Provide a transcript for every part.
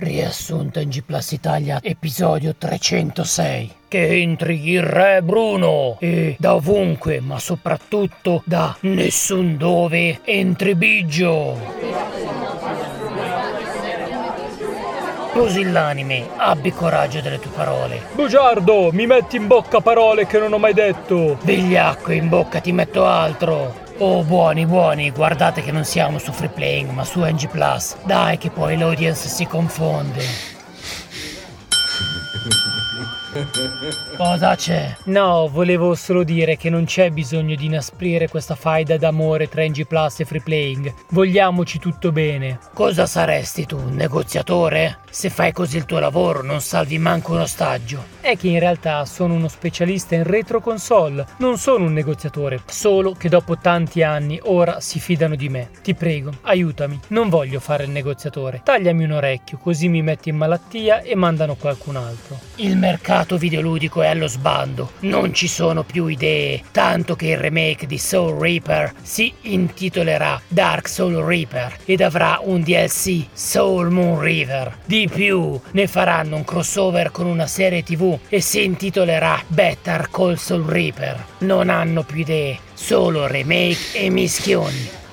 Riassunto in G Plus Italia, episodio 306. Che entri il re Bruno e da ovunque, ma soprattutto da nessun dove, entri Biggio. Pusillanime, abbi coraggio delle tue parole. Bugiardo, mi metti in bocca parole che non ho mai detto. Vigliacco, in bocca ti metto altro. Oh, buoni, buoni, guardate che non siamo su Free Playing, ma su NG Plus. Dai, che poi l'audience si confonde. Cosa c'è? No, volevo solo dire che non c'è bisogno di inasprire questa faida d'amore tra NG Plus e Free Playing. Vogliamoci tutto bene. Cosa saresti tu, un negoziatore? Se fai così il tuo lavoro non salvi manco un ostaggio. È che in realtà sono uno specialista in retro console, non sono un negoziatore, solo che dopo tanti anni ora si fidano di me. Ti prego, aiutami, non voglio fare il negoziatore. Tagliami un orecchio, così mi metti in malattia e mandano qualcun altro. Il mercato videoludico è allo sbando, non ci sono più idee, tanto che il remake di Soul Reaper si intitolerà Dark Soul Reaper ed avrà un DLC Soul Moon River. Di più, ne faranno un crossover con una serie tv e si intitolerà Better Call Soul Reaper. Non hanno più idee, solo remake e mischioni.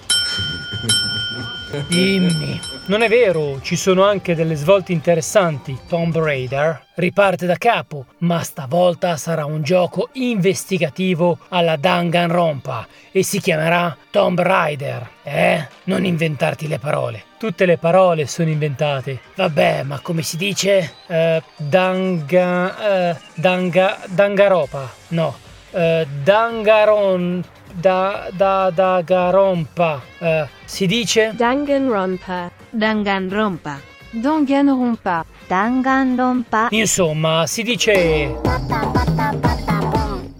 Dimmi. Non è vero, ci sono anche delle svolte interessanti. Tomb Raider riparte da capo, ma stavolta sarà un gioco investigativo alla Danganronpa e si chiamerà Tomb Raider. Eh? Non inventarti le parole. Tutte le parole sono inventate. Vabbè, ma come si dice? Uh, danga... Uh, danga... Dangaropa. No. Uh, dangaron... Da... Da... Dangarompa. Uh, si dice? Danganronpa. Danganronpa. Danganronpa. Danganronpa. Insomma, si dice...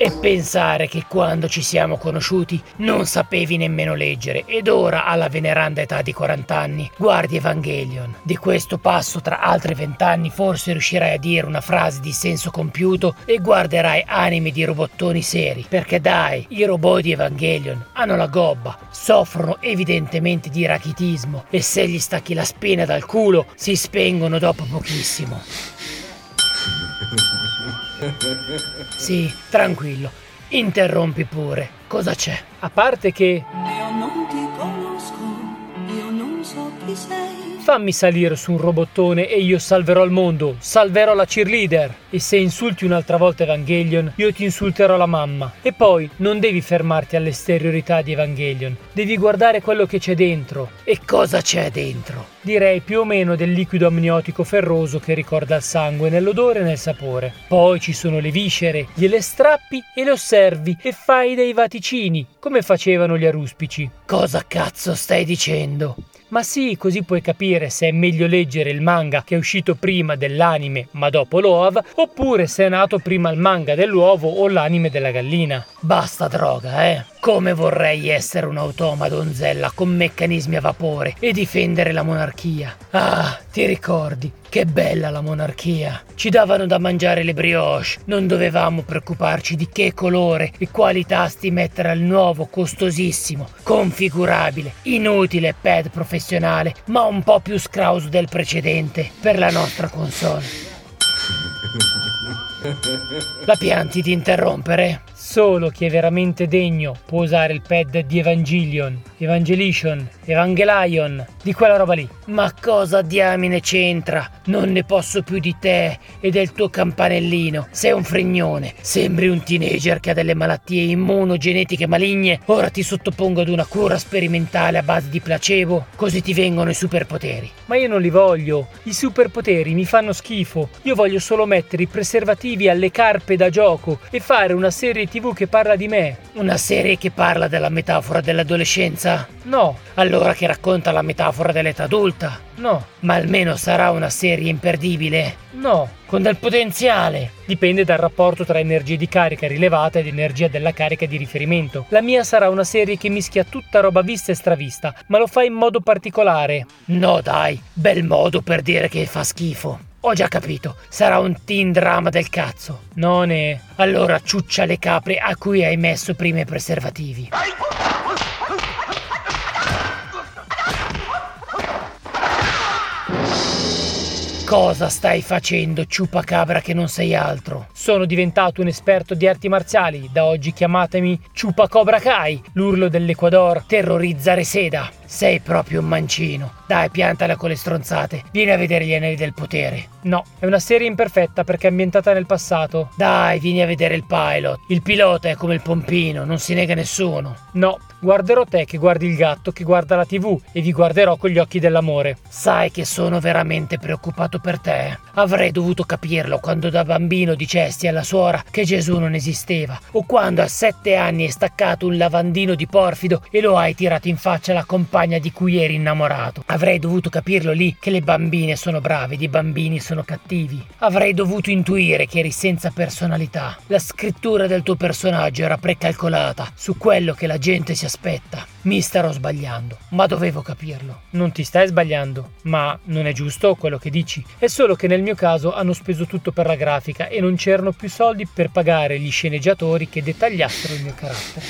E pensare che quando ci siamo conosciuti non sapevi nemmeno leggere ed ora alla veneranda età di 40 anni guardi Evangelion. Di questo passo tra altri 20 anni forse riuscirai a dire una frase di senso compiuto e guarderai anime di robottoni seri. Perché dai, i robot di Evangelion hanno la gobba, soffrono evidentemente di rachitismo e se gli stacchi la spina dal culo si spengono dopo pochissimo. Sì, tranquillo. Interrompi pure. Cosa c'è? A parte che... Io non ti conosco, io non so chi sei. Fammi salire su un robottone e io salverò il mondo, salverò la cheerleader. E se insulti un'altra volta Evangelion, io ti insulterò la mamma. E poi non devi fermarti all'esteriorità di Evangelion, devi guardare quello che c'è dentro. E cosa c'è dentro? Direi più o meno del liquido amniotico ferroso che ricorda il sangue nell'odore e nel sapore. Poi ci sono le viscere, gliele strappi e le osservi e fai dei vaticini, come facevano gli aruspici. Cosa cazzo stai dicendo? Ma sì, così puoi capire se è meglio leggere il manga che è uscito prima dell'anime ma dopo l'OAV, oppure se è nato prima il manga dell'uovo o l'anime della gallina. Basta droga, eh? Come vorrei essere un automa donzella con meccanismi a vapore e difendere la monarchia. Ah, ti ricordi? Che bella la monarchia. Ci davano da mangiare le brioche, non dovevamo preoccuparci di che colore e quali tasti mettere al nuovo, costosissimo, configurabile, inutile pad professionale, ma un po' più scrauso del precedente per la nostra console. La pianti di interrompere? Solo chi è veramente degno può usare il pad di Evangelion, Evangelation, Evangelion, di quella roba lì. Ma cosa diamine c'entra? Non ne posso più di te e del tuo campanellino. Sei un fregnone. Sembri un teenager che ha delle malattie immunogenetiche maligne. Ora ti sottopongo ad una cura sperimentale a base di placebo, così ti vengono i superpoteri. Ma io non li voglio. I superpoteri mi fanno schifo. Io voglio solo mettere i preservativi alle carpe da gioco e fare una serie tv che parla di me. Una serie che parla della metafora dell'adolescenza? No, Allora che racconta la metafora dell'età adulta? no, Ma almeno sarà una serie imperdibile? no. Con del potenziale? Dipende dal rapporto tra energia di carica rilevata ed energia della carica di riferimento. La mia sarà una serie che mischia tutta roba vista e stravista, ma lo fa in modo particolare. No dai, bel modo per dire che fa schifo. Ho già capito, sarà un teen drama del cazzo. Non è. Allora ciuccia le capre a cui hai messo prima i preservativi. Cosa stai facendo, ciupacabra che non sei altro? Sono diventato un esperto di arti marziali, da oggi chiamatemi Ciupacobra Kai, l'urlo dell'Equador terrorizza Reseda. Sei proprio un mancino. Dai, piantala con le stronzate. Vieni a vedere gli anelli del potere. No, è una serie imperfetta perché è ambientata nel passato. Dai, vieni a vedere il pilot. Il pilota è come il pompino, non si nega nessuno. No, guarderò te che guardi il gatto che guarda la tv e vi guarderò con gli occhi dell'amore. Sai che sono veramente preoccupato per te. Avrei dovuto capirlo quando da bambino dicesti alla suora che Gesù non esisteva, o quando a sette anni hai staccato un lavandino di porfido e lo hai tirato in faccia alla compagna di cui eri innamorato. Avrei dovuto capirlo lì che le bambine sono brave, i bambini sono cattivi. Avrei dovuto intuire che eri senza personalità. La scrittura del tuo personaggio era precalcolata su quello che la gente si aspetta. Mi starò sbagliando, ma dovevo capirlo. Non ti stai sbagliando, ma non è giusto quello che dici. È solo che nel mio caso hanno speso tutto per la grafica e non c'erano più soldi per pagare gli sceneggiatori che dettagliassero il mio carattere.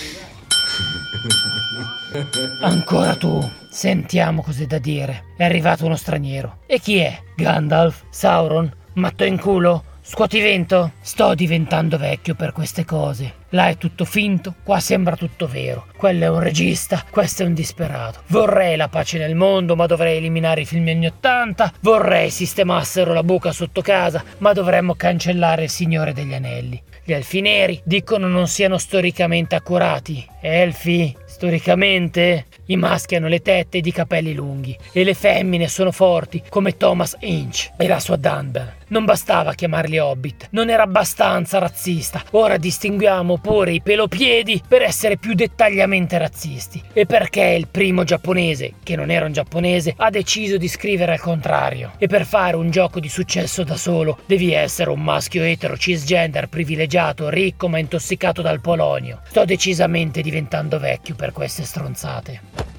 Ancora tu. Sentiamo cos'è da dire. È arrivato uno straniero. E chi è? Gandalf? Sauron? Matto in culo? Scuoti vento? Sto diventando vecchio per queste cose. Là è tutto finto, qua sembra tutto vero. Quello è un regista, questo è un disperato. Vorrei la pace nel mondo, ma dovrei eliminare i film anni 80. Vorrei sistemassero la buca sotto casa, ma dovremmo cancellare il Signore degli Anelli. Gli elfi neri dicono non siano storicamente accurati. Elfi? Storicamente? I maschi hanno le tette ed i capelli lunghi e le femmine sono forti come Thomas Inch e la sua Dunbar. Non bastava chiamarli hobbit, non era abbastanza razzista. Ora distinguiamo pure i pelopiedi per essere più dettagliamente razzisti. E perché il primo giapponese, che non era un giapponese, ha deciso di scrivere al contrario. E per fare un gioco di successo da solo devi essere un maschio etero cisgender privilegiato, ricco ma intossicato dal polonio. Sto decisamente diventando vecchio per queste stronzate.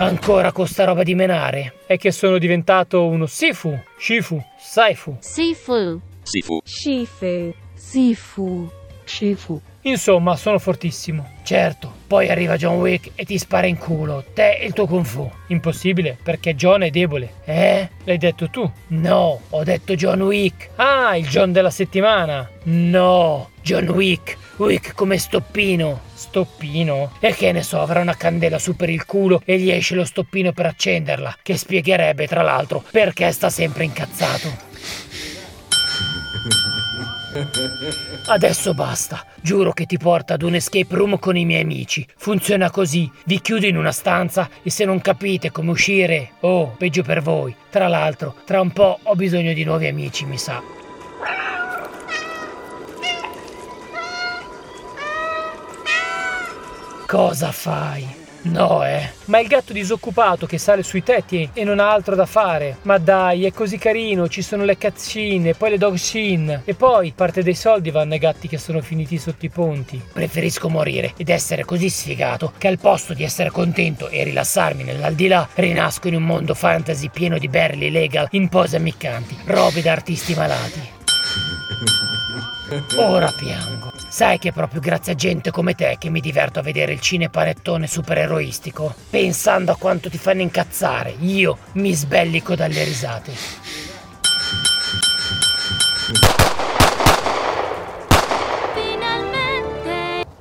Ancora con sta roba di menare? È che sono diventato uno Sifu, Shifu, Saifu. Sifu. Sifu. Shifu. Sifu. Shifu. Insomma, sono fortissimo. Certo, poi arriva John Wick e ti spara in culo, te e il tuo kung fu. Impossibile, perché John è debole. Eh? L'hai detto tu. No, ho detto John Wick. Ah, il John della settimana. No, John Wick. Wick come stoppino. Stoppino. E che ne so, avrà una candela su per il culo e gli esce lo stoppino per accenderla, che spiegherebbe tra l'altro perché sta sempre incazzato. Adesso basta, giuro che ti porto ad un escape room con i miei amici. Funziona così, vi chiudo in una stanza e se non capite come uscire, oh, peggio per voi. Tra l'altro, tra un po' ho bisogno di nuovi amici, mi sa. Cosa fai? No, eh. Ma il gatto disoccupato che sale sui tetti e non ha altro da fare. Ma dai, è così carino, ci sono le cazzine, poi le dog shin. E poi parte dei soldi vanno ai gatti che sono finiti sotto i ponti. Preferisco morire ed essere così sfigato che al posto di essere contento e rilassarmi nell'aldilà, rinasco in un mondo fantasy pieno di berli legal in pose ammiccanti, robe da artisti malati. Ora piango. Sai che è proprio grazie a gente come te che mi diverto a vedere il cinepanettone supereroistico. Pensando a quanto ti fanno incazzare, io mi sbellico dalle risate.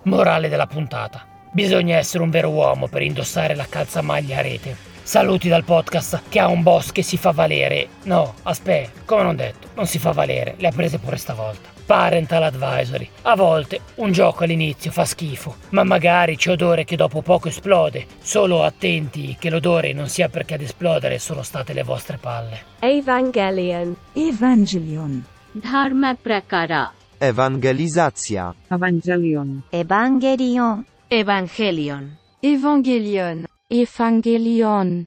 Morale della puntata. Bisogna essere un vero uomo per indossare la calzamaglia a rete. Saluti dal podcast che ha un boss che si fa valere. No, aspetta, come non detto, non si fa valere, le ha prese pure stavolta. Parental Advisory. A volte un gioco all'inizio fa schifo, ma magari c'è odore che dopo poco esplode. Solo attenti che l'odore non sia perché ad esplodere sono state le vostre palle. Evangelion. Evangelion. Dharma prakara. Ewangelizacja. Evangelion. Evangelion. Evangelion. Evangelion. Evangelion.